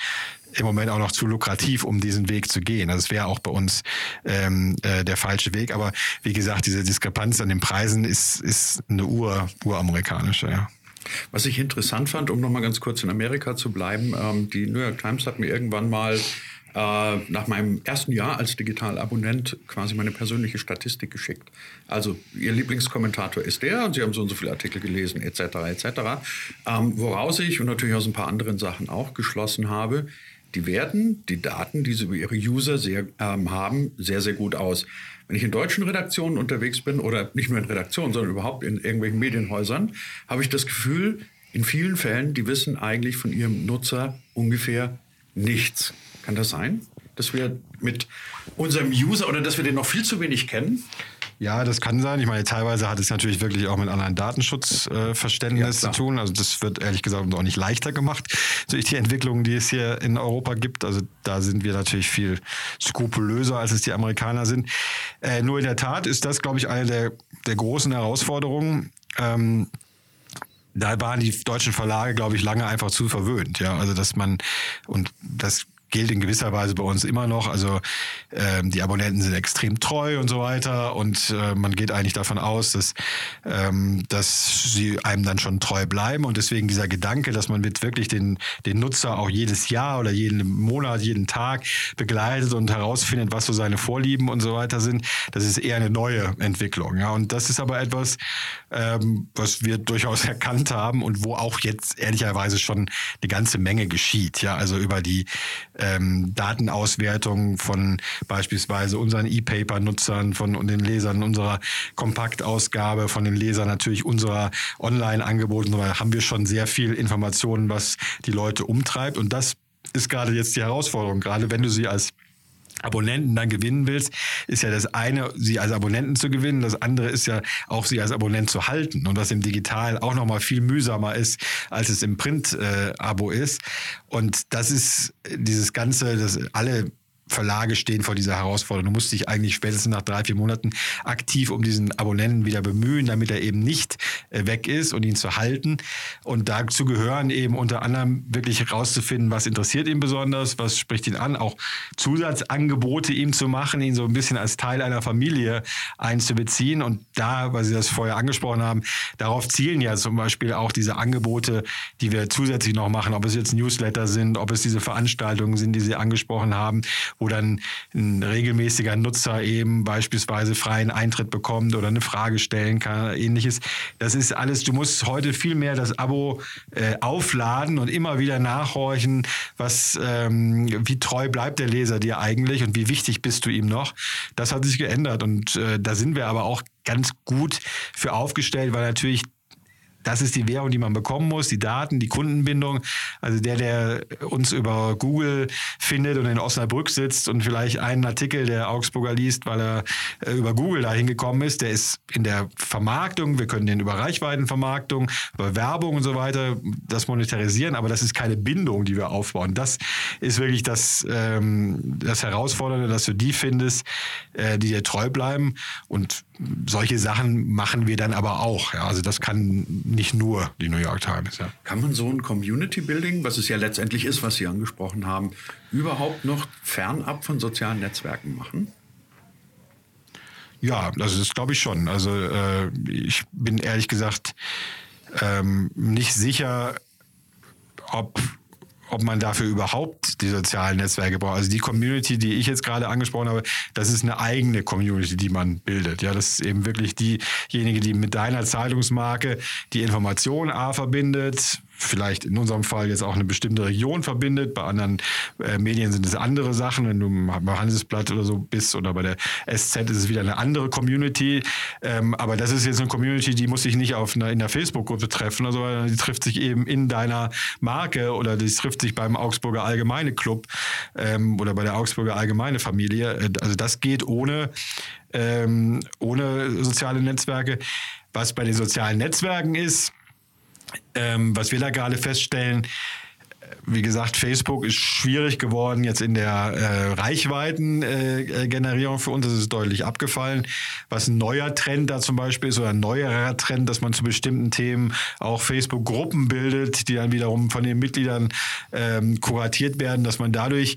im Moment auch noch zu lukrativ, um diesen Weg zu gehen. Also es wäre auch bei uns ähm, äh, der falsche Weg. Aber wie gesagt, diese Diskrepanz an den Preisen ist, ist eine ur, uramerikanische, ja. Was ich interessant fand, um nochmal ganz kurz in Amerika zu bleiben, ähm, die New York Times hat mir irgendwann mal äh, nach meinem ersten Jahr als Digitalabonnent quasi meine persönliche Statistik geschickt. Also Ihr Lieblingskommentator ist der und Sie haben so und so viele Artikel gelesen etc. etc. Ähm, woraus ich und natürlich aus ein paar anderen Sachen auch geschlossen habe, die werten die Daten, die sie über ihre User sehr, ähm, haben, sehr, sehr gut aus. Wenn ich in deutschen Redaktionen unterwegs bin oder nicht nur in Redaktionen, sondern überhaupt in irgendwelchen Medienhäusern, habe ich das Gefühl, in vielen Fällen, die wissen eigentlich von ihrem Nutzer ungefähr nichts. Kann das sein? Dass wir mit unserem User oder dass wir den noch viel zu wenig kennen? Ja, das kann sein. Ich meine, teilweise hat es natürlich wirklich auch mit anderen Datenschutzverständnis äh, ja, zu tun. Also das wird ehrlich gesagt auch nicht leichter gemacht durch die Entwicklungen, die es hier in Europa gibt. Also da sind wir natürlich viel skrupulöser, als es die Amerikaner sind. Äh, nur in der Tat ist das, glaube ich, eine der, der großen Herausforderungen. Ähm, da waren die deutschen Verlage, glaube ich, lange einfach zu verwöhnt. Ja, also dass man und das gilt in gewisser Weise bei uns immer noch. Also ähm, die Abonnenten sind extrem treu und so weiter und äh, man geht eigentlich davon aus, dass, ähm, dass sie einem dann schon treu bleiben und deswegen dieser Gedanke, dass man wird wirklich den, den Nutzer auch jedes Jahr oder jeden Monat, jeden Tag begleitet und herausfindet, was so seine Vorlieben und so weiter sind, das ist eher eine neue Entwicklung. Ja, und das ist aber etwas, ähm, was wir durchaus (laughs) erkannt haben und wo auch jetzt ehrlicherweise schon eine ganze Menge geschieht. Ja, also über die ähm, Datenauswertung von beispielsweise unseren E-Paper-Nutzern, von den Lesern unserer Kompaktausgabe, von den Lesern natürlich unserer Online-Angebote. Da haben wir schon sehr viel Informationen, was die Leute umtreibt. Und das ist gerade jetzt die Herausforderung, gerade wenn du sie als Abonnenten dann gewinnen willst, ist ja das eine, sie als Abonnenten zu gewinnen, das andere ist ja auch sie als Abonnent zu halten und was im Digital auch nochmal viel mühsamer ist, als es im Print-Abo äh, ist. Und das ist dieses Ganze, dass alle Verlage stehen vor dieser Herausforderung. Du musst dich eigentlich spätestens nach drei, vier Monaten aktiv um diesen Abonnenten wieder bemühen, damit er eben nicht äh, weg ist und ihn zu halten. Und dazu gehören eben unter anderem wirklich herauszufinden, was interessiert ihn besonders, was spricht ihn an, auch Zusatzangebote ihm zu machen, ihn so ein bisschen als Teil einer Familie einzubeziehen. Und da, weil Sie das vorher angesprochen haben, darauf zielen ja zum Beispiel auch diese Angebote, die wir zusätzlich noch machen, ob es jetzt Newsletter sind, ob es diese Veranstaltungen sind, die Sie angesprochen haben, wo dann ein regelmäßiger Nutzer eben beispielsweise freien Eintritt bekommt oder eine Frage stellen kann oder ähnliches. Das ist alles, du musst heute viel mehr das Abo äh, aufladen und immer wieder nachhorchen, was, ähm, wie treu bleibt der Leser dir eigentlich und wie wichtig bist du ihm noch. Das hat sich geändert und äh, da sind wir aber auch ganz gut für aufgestellt, weil natürlich das ist die Währung, die man bekommen muss, die Daten, die Kundenbindung. Also der, der uns über Google findet und in Osnabrück sitzt und vielleicht einen Artikel der Augsburger liest, weil er äh, über Google da hingekommen ist, der ist in der Vermarktung, wir können den über Reichweitenvermarktung, über Werbung und so weiter das monetarisieren, aber das ist keine Bindung, die wir aufbauen. Das ist wirklich das, ähm, das Herausfordernde, dass du die findest, äh, die dir treu bleiben und solche Sachen machen wir dann aber auch. Ja. Also das kann nicht nur die New York Times. Ja. Kann man so ein Community Building, was es ja letztendlich ist, was Sie angesprochen haben, überhaupt noch fernab von sozialen Netzwerken machen? Ja, das ist glaube ich schon. Also äh, ich bin ehrlich gesagt ähm, nicht sicher, ob ob man dafür überhaupt die sozialen Netzwerke braucht. Also die Community, die ich jetzt gerade angesprochen habe, das ist eine eigene Community, die man bildet. Ja, das ist eben wirklich diejenige, die mit deiner Zeitungsmarke die Information A verbindet, vielleicht in unserem Fall jetzt auch eine bestimmte Region verbindet. Bei anderen äh, Medien sind es andere Sachen. Wenn du beim Handelsblatt oder so bist oder bei der SZ ist es wieder eine andere Community. Ähm, aber das ist jetzt eine Community, die muss sich nicht auf einer, in der Facebook-Gruppe treffen, also, die trifft sich eben in deiner Marke oder die trifft sich beim Augsburger Allgemeine Club ähm, oder bei der Augsburger Allgemeine Familie. Äh, also das geht ohne, ähm, ohne soziale Netzwerke. Was bei den sozialen Netzwerken ist, ähm, was wir da gerade feststellen, wie gesagt, Facebook ist schwierig geworden jetzt in der äh, Reichweitengenerierung äh, für uns. Das ist deutlich abgefallen. Was ein neuer Trend da zum Beispiel ist oder ein neuerer Trend, dass man zu bestimmten Themen auch Facebook-Gruppen bildet, die dann wiederum von den Mitgliedern ähm, kuratiert werden, dass man dadurch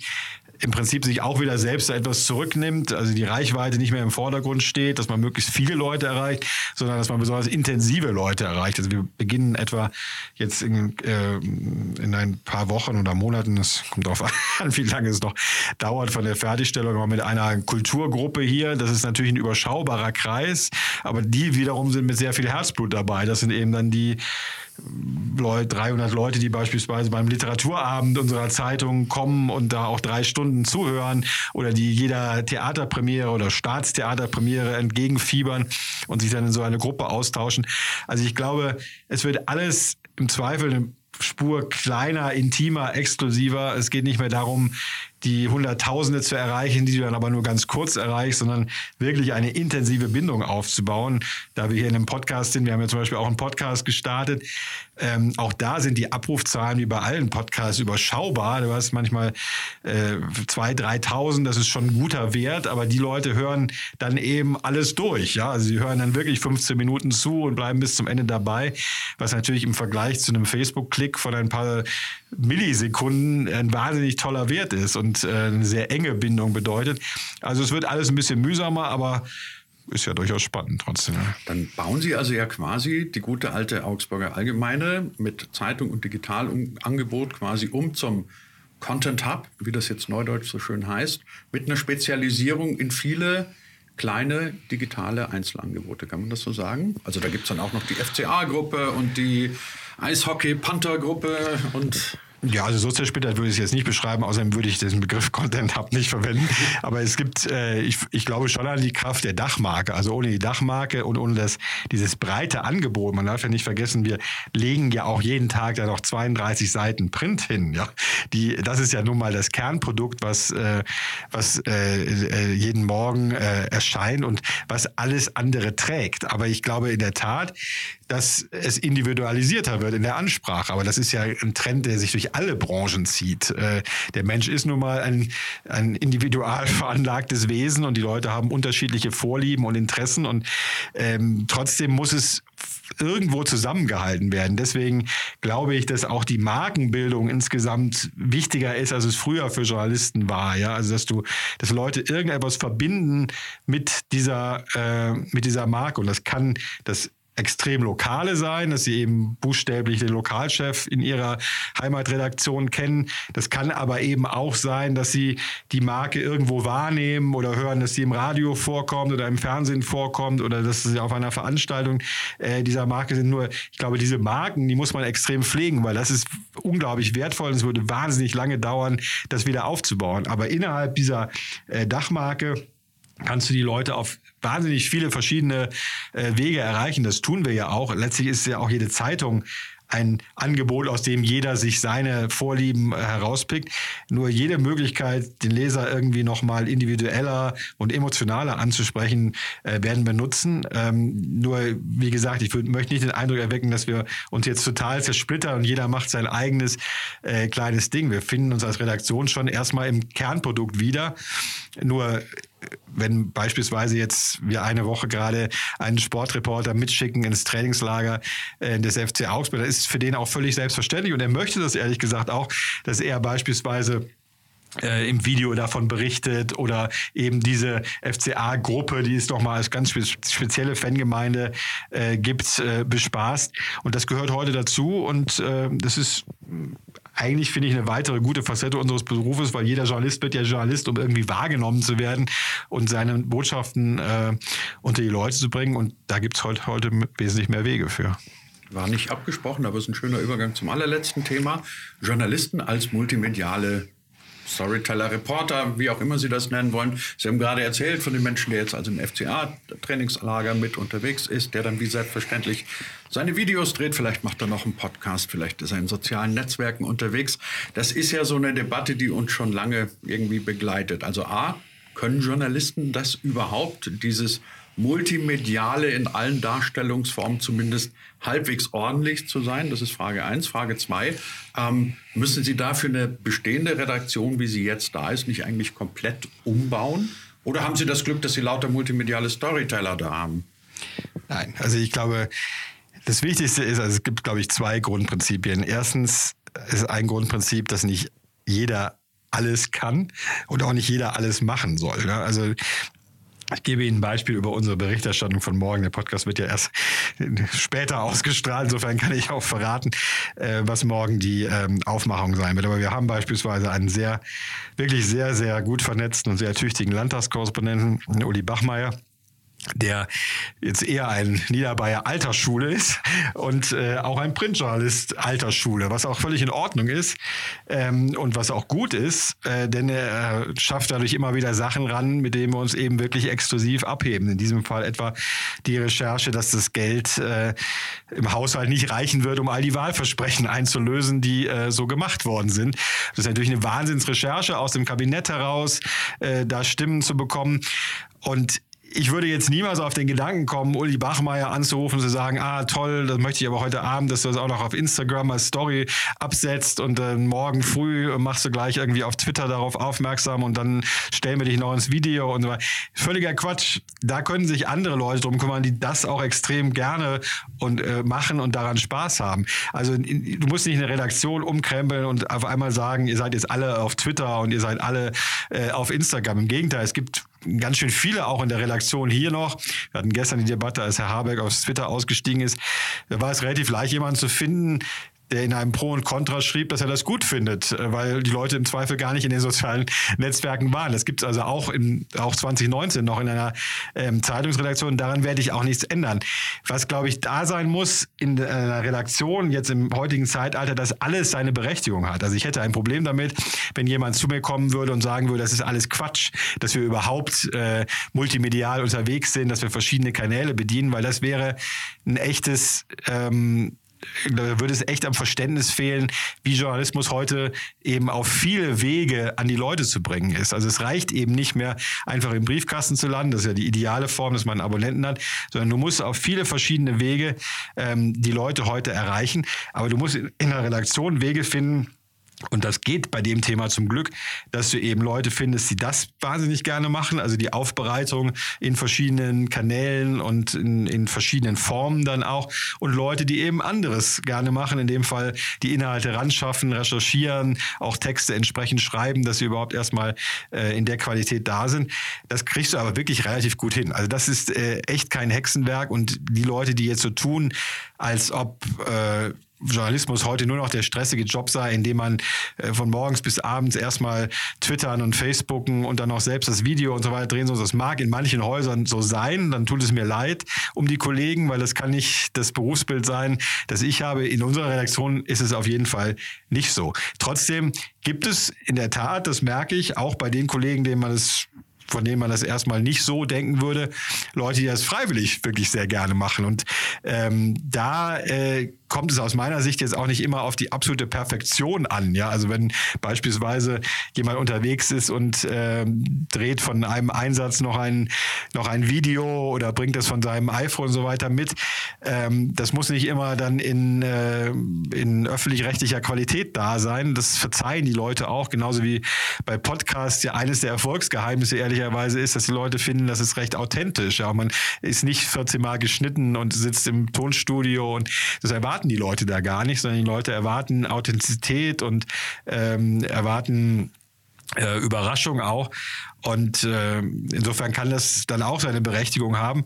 im Prinzip sich auch wieder selbst etwas zurücknimmt, also die Reichweite nicht mehr im Vordergrund steht, dass man möglichst viele Leute erreicht, sondern dass man besonders intensive Leute erreicht. Also wir beginnen etwa jetzt in, äh, in ein paar Wochen oder Monaten, es kommt darauf (laughs) an, wie lange es noch dauert von der Fertigstellung, mit einer Kulturgruppe hier. Das ist natürlich ein überschaubarer Kreis, aber die wiederum sind mit sehr viel Herzblut dabei. Das sind eben dann die 300 Leute, die beispielsweise beim Literaturabend unserer Zeitung kommen und da auch drei Stunden zuhören oder die jeder Theaterpremiere oder Staatstheaterpremiere entgegenfiebern und sich dann in so eine Gruppe austauschen. Also ich glaube, es wird alles im Zweifel eine Spur kleiner, intimer, exklusiver. Es geht nicht mehr darum, die Hunderttausende zu erreichen, die du dann aber nur ganz kurz erreichst, sondern wirklich eine intensive Bindung aufzubauen. Da wir hier in einem Podcast sind, wir haben ja zum Beispiel auch einen Podcast gestartet, ähm, auch da sind die Abrufzahlen wie bei allen Podcasts überschaubar. Du hast manchmal äh, 2.000, 3.000, das ist schon ein guter Wert, aber die Leute hören dann eben alles durch. Ja? Also sie hören dann wirklich 15 Minuten zu und bleiben bis zum Ende dabei, was natürlich im Vergleich zu einem Facebook-Klick von ein paar Millisekunden ein wahnsinnig toller Wert ist und äh, eine sehr enge Bindung bedeutet. Also es wird alles ein bisschen mühsamer, aber ist ja durchaus spannend trotzdem. Dann bauen Sie also ja quasi die gute alte Augsburger Allgemeine mit Zeitung und Digitalangebot quasi um zum Content Hub, wie das jetzt neudeutsch so schön heißt, mit einer Spezialisierung in viele kleine digitale Einzelangebote. Kann man das so sagen? Also da gibt es dann auch noch die FCA-Gruppe und die Eishockey-Panther-Gruppe und Ja, also so zersplittert würde ich es jetzt nicht beschreiben, außerdem würde ich diesen Begriff Content Hub nicht verwenden. (laughs) Aber es gibt, äh, ich, ich glaube schon an die Kraft der Dachmarke. Also ohne die Dachmarke und ohne das, dieses breite Angebot. Man darf ja nicht vergessen, wir legen ja auch jeden Tag da noch 32 Seiten Print hin. Ja, die, das ist ja nun mal das Kernprodukt, was, äh, was äh, äh jeden Morgen äh, erscheint und was alles andere trägt. Aber ich glaube in der Tat, dass es individualisierter wird in der Ansprache. Aber das ist ja ein Trend, der sich durch alle Branchen zieht. Äh, der Mensch ist nun mal ein, ein individual veranlagtes Wesen und die Leute haben unterschiedliche Vorlieben und Interessen und ähm, trotzdem muss es irgendwo zusammengehalten werden. Deswegen glaube ich, dass auch die Markenbildung insgesamt wichtiger ist, als es früher für Journalisten war. Ja, also dass du, dass Leute irgendetwas verbinden mit dieser äh, mit dieser Marke und das kann das extrem lokale sein, dass sie eben buchstäblich den Lokalchef in ihrer Heimatredaktion kennen. Das kann aber eben auch sein, dass sie die Marke irgendwo wahrnehmen oder hören, dass sie im Radio vorkommt oder im Fernsehen vorkommt oder dass sie auf einer Veranstaltung äh, dieser Marke sind. Nur, ich glaube, diese Marken, die muss man extrem pflegen, weil das ist unglaublich wertvoll und es würde wahnsinnig lange dauern, das wieder aufzubauen. Aber innerhalb dieser äh, Dachmarke kannst du die Leute auf wahnsinnig viele verschiedene äh, Wege erreichen. Das tun wir ja auch. Letztlich ist ja auch jede Zeitung ein Angebot, aus dem jeder sich seine Vorlieben äh, herauspickt. Nur jede Möglichkeit, den Leser irgendwie nochmal individueller und emotionaler anzusprechen, äh, werden wir nutzen. Ähm, nur, wie gesagt, ich möchte nicht den Eindruck erwecken, dass wir uns jetzt total zersplittern und jeder macht sein eigenes kleines Ding. Wir finden uns als Redaktion schon erstmal im Kernprodukt wieder. Nur wenn beispielsweise jetzt wir eine Woche gerade einen Sportreporter mitschicken ins Trainingslager äh, des FC Augsburg, das ist für den auch völlig selbstverständlich. Und er möchte das ehrlich gesagt auch, dass er beispielsweise äh, im Video davon berichtet oder eben diese FCA-Gruppe, die es nochmal als ganz spezielle Fangemeinde äh, gibt, äh, bespaßt. Und das gehört heute dazu und äh, das ist eigentlich finde ich eine weitere gute Facette unseres Berufes, weil jeder Journalist wird ja Journalist, um irgendwie wahrgenommen zu werden und seine Botschaften äh, unter die Leute zu bringen. Und da gibt es heute, heute wesentlich mehr Wege für. War nicht abgesprochen, aber es ist ein schöner Übergang zum allerletzten Thema. Journalisten als multimediale Storyteller, Reporter, wie auch immer Sie das nennen wollen. Sie haben gerade erzählt von dem Menschen, der jetzt also im FCA-Trainingslager mit unterwegs ist, der dann wie selbstverständlich seine Videos dreht. Vielleicht macht er noch einen Podcast, vielleicht ist er in sozialen Netzwerken unterwegs. Das ist ja so eine Debatte, die uns schon lange irgendwie begleitet. Also A, können Journalisten das überhaupt, dieses multimediale in allen Darstellungsformen zumindest halbwegs ordentlich zu sein? Das ist Frage eins. Frage zwei: ähm, müssen Sie dafür eine bestehende Redaktion, wie sie jetzt da ist, nicht eigentlich komplett umbauen? Oder haben Sie das Glück, dass Sie lauter multimediale Storyteller da haben? Nein, also ich glaube, das Wichtigste ist, also es gibt, glaube ich, zwei Grundprinzipien. Erstens ist ein Grundprinzip, dass nicht jeder alles kann und auch nicht jeder alles machen soll. Ne? Also ich gebe Ihnen ein Beispiel über unsere Berichterstattung von morgen. Der Podcast wird ja erst später ausgestrahlt. Insofern kann ich auch verraten, äh, was morgen die ähm, Aufmachung sein wird. Aber wir haben beispielsweise einen sehr, wirklich sehr, sehr gut vernetzten und sehr tüchtigen Landtagskorrespondenten, Uli Bachmeier der jetzt eher ein Niederbayer Altersschule ist und äh, auch ein Printjournalist Altersschule, was auch völlig in Ordnung ist ähm, und was auch gut ist, äh, denn er schafft dadurch immer wieder Sachen ran, mit denen wir uns eben wirklich exklusiv abheben. In diesem Fall etwa die Recherche, dass das Geld äh, im Haushalt nicht reichen wird, um all die Wahlversprechen einzulösen, die äh, so gemacht worden sind. Das ist natürlich eine Wahnsinnsrecherche aus dem Kabinett heraus, äh, da Stimmen zu bekommen. Und ich würde jetzt niemals auf den Gedanken kommen, Uli Bachmeier anzurufen und zu sagen, ah toll, das möchte ich aber heute Abend, dass du das auch noch auf Instagram als Story absetzt und äh, morgen früh machst du gleich irgendwie auf Twitter darauf aufmerksam und dann stellen wir dich noch ins Video und so weiter. Völliger Quatsch. Da können sich andere Leute drum kümmern, die das auch extrem gerne und äh, machen und daran Spaß haben. Also du musst nicht eine Redaktion umkrempeln und auf einmal sagen, ihr seid jetzt alle auf Twitter und ihr seid alle äh, auf Instagram. Im Gegenteil, es gibt ganz schön viele auch in der Redaktion hier noch. Wir hatten gestern die Debatte, als Herr Habeck aus Twitter ausgestiegen ist. Da war es relativ leicht, jemanden zu finden, der in einem Pro und Contra schrieb, dass er das gut findet, äh, weil die Leute im Zweifel gar nicht in den sozialen (laughs) Netzwerken waren. Das gibt es also auch, in, auch 2019 noch in einer ähm, Zeitungsredaktion. Daran werde ich auch nichts ändern. Was, glaube ich, da sein muss in einer Redaktion jetzt im heutigen Zeitalter, dass alles seine Berechtigung hat. Also ich hätte ein Problem damit, wenn jemand zu mir kommen würde und sagen würde, das ist alles Quatsch, dass wir überhaupt äh, multimedial unterwegs sind, dass wir verschiedene Kanäle bedienen, weil das wäre ein echtes ähm, da würde es echt am Verständnis fehlen, wie Journalismus heute eben auf viele Wege an die Leute zu bringen ist. Also es reicht eben nicht mehr einfach im Briefkasten zu landen, das ist ja die ideale Form, dass man einen Abonnenten hat, sondern du musst auf viele verschiedene Wege ähm, die Leute heute erreichen. Aber du musst in, einer Redaktion Wege finden, und das geht bei dem Thema zum Glück, dass du eben Leute findest, die das wahnsinnig gerne machen, also die Aufbereitung in verschiedenen Kanälen und in, in, verschiedenen Formen dann auch und Leute, die eben anderes gerne machen, in dem Fall die Inhalte ranschaffen, recherchieren, auch Texte entsprechend schreiben, dass sie überhaupt erstmal äh, in der Qualität da sind. Das kriegst du aber wirklich relativ gut hin. Also das ist äh, echt kein Hexenwerk und die Leute, die jetzt so tun, als ob äh, Journalismus heute nur noch der stressige Job sei, in dem man äh, von morgens bis abends erstmal twittern und facebooken und dann auch selbst das Video und so weiter drehen soll. Das mag in manchen Häusern so sein, dann tut es mir leid um die Kollegen, weil das kann nicht das Berufsbild sein, das ich habe. In unserer Redaktion ist es auf jeden Fall nicht so. Trotzdem gibt es in der Tat, das merke ich, auch bei den Kollegen, denen man es von denen man das erstmal nicht so denken würde, Leute, die das freiwillig wirklich sehr gerne machen. Und ähm, da äh, kommt es aus meiner Sicht jetzt auch nicht immer auf die absolute Perfektion an. Ja, also wenn beispielsweise jemand unterwegs ist und ähm, dreht von einem Einsatz noch ein noch ein Video oder bringt das von seinem iPhone und so weiter mit, ähm, das muss nicht immer dann in äh, in öffentlich-rechtlicher Qualität da sein. Das verzeihen die Leute auch, genauso wie bei Podcasts ja eines der Erfolgsgeheimnisse ehrlicherweise ist, dass die Leute finden, das ist recht authentisch. Ja, man ist nicht 14 Mal geschnitten und sitzt im Tonstudio und das erwarten die Leute da gar nicht, sondern die Leute erwarten Authentizität und ähm, erwarten äh, Überraschung auch. Und äh, insofern kann das dann auch seine Berechtigung haben.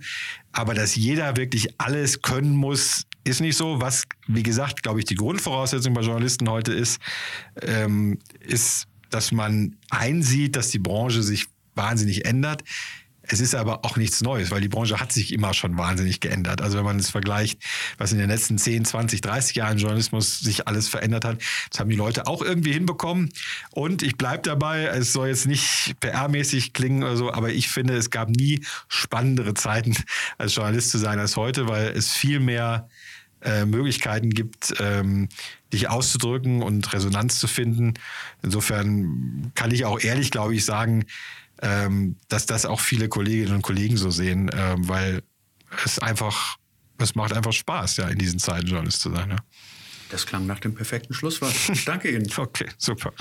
Aber dass jeder wirklich alles können muss, ist nicht so. Was, wie gesagt, glaube ich, die Grundvoraussetzung bei Journalisten heute ist, ähm, ist, dass man einsieht, dass die Branche sich wahnsinnig ändert. Es ist aber auch nichts Neues, weil die Branche hat sich immer schon wahnsinnig geändert. Also wenn man es vergleicht, was in den letzten 10, 20, 30 Jahren Journalismus sich alles verändert hat, das haben die Leute auch irgendwie hinbekommen. Und ich bleibe dabei, es soll jetzt nicht PR-mäßig klingen oder so, aber ich finde, es gab nie spannendere Zeiten als Journalist zu sein als heute, weil es viel mehr äh, Möglichkeiten gibt, ähm, dich auszudrücken und Resonanz zu finden. Insofern kann ich auch ehrlich, glaube ich, sagen, ähm, dass das auch viele Kolleginnen und Kollegen so sehen, äh, weil es einfach, es macht einfach Spaß, ja, in diesen Zeiten Journalist zu sein. Ja. Das klang nach dem perfekten Schlusswort. Ich danke Ihnen. (laughs) okay, super.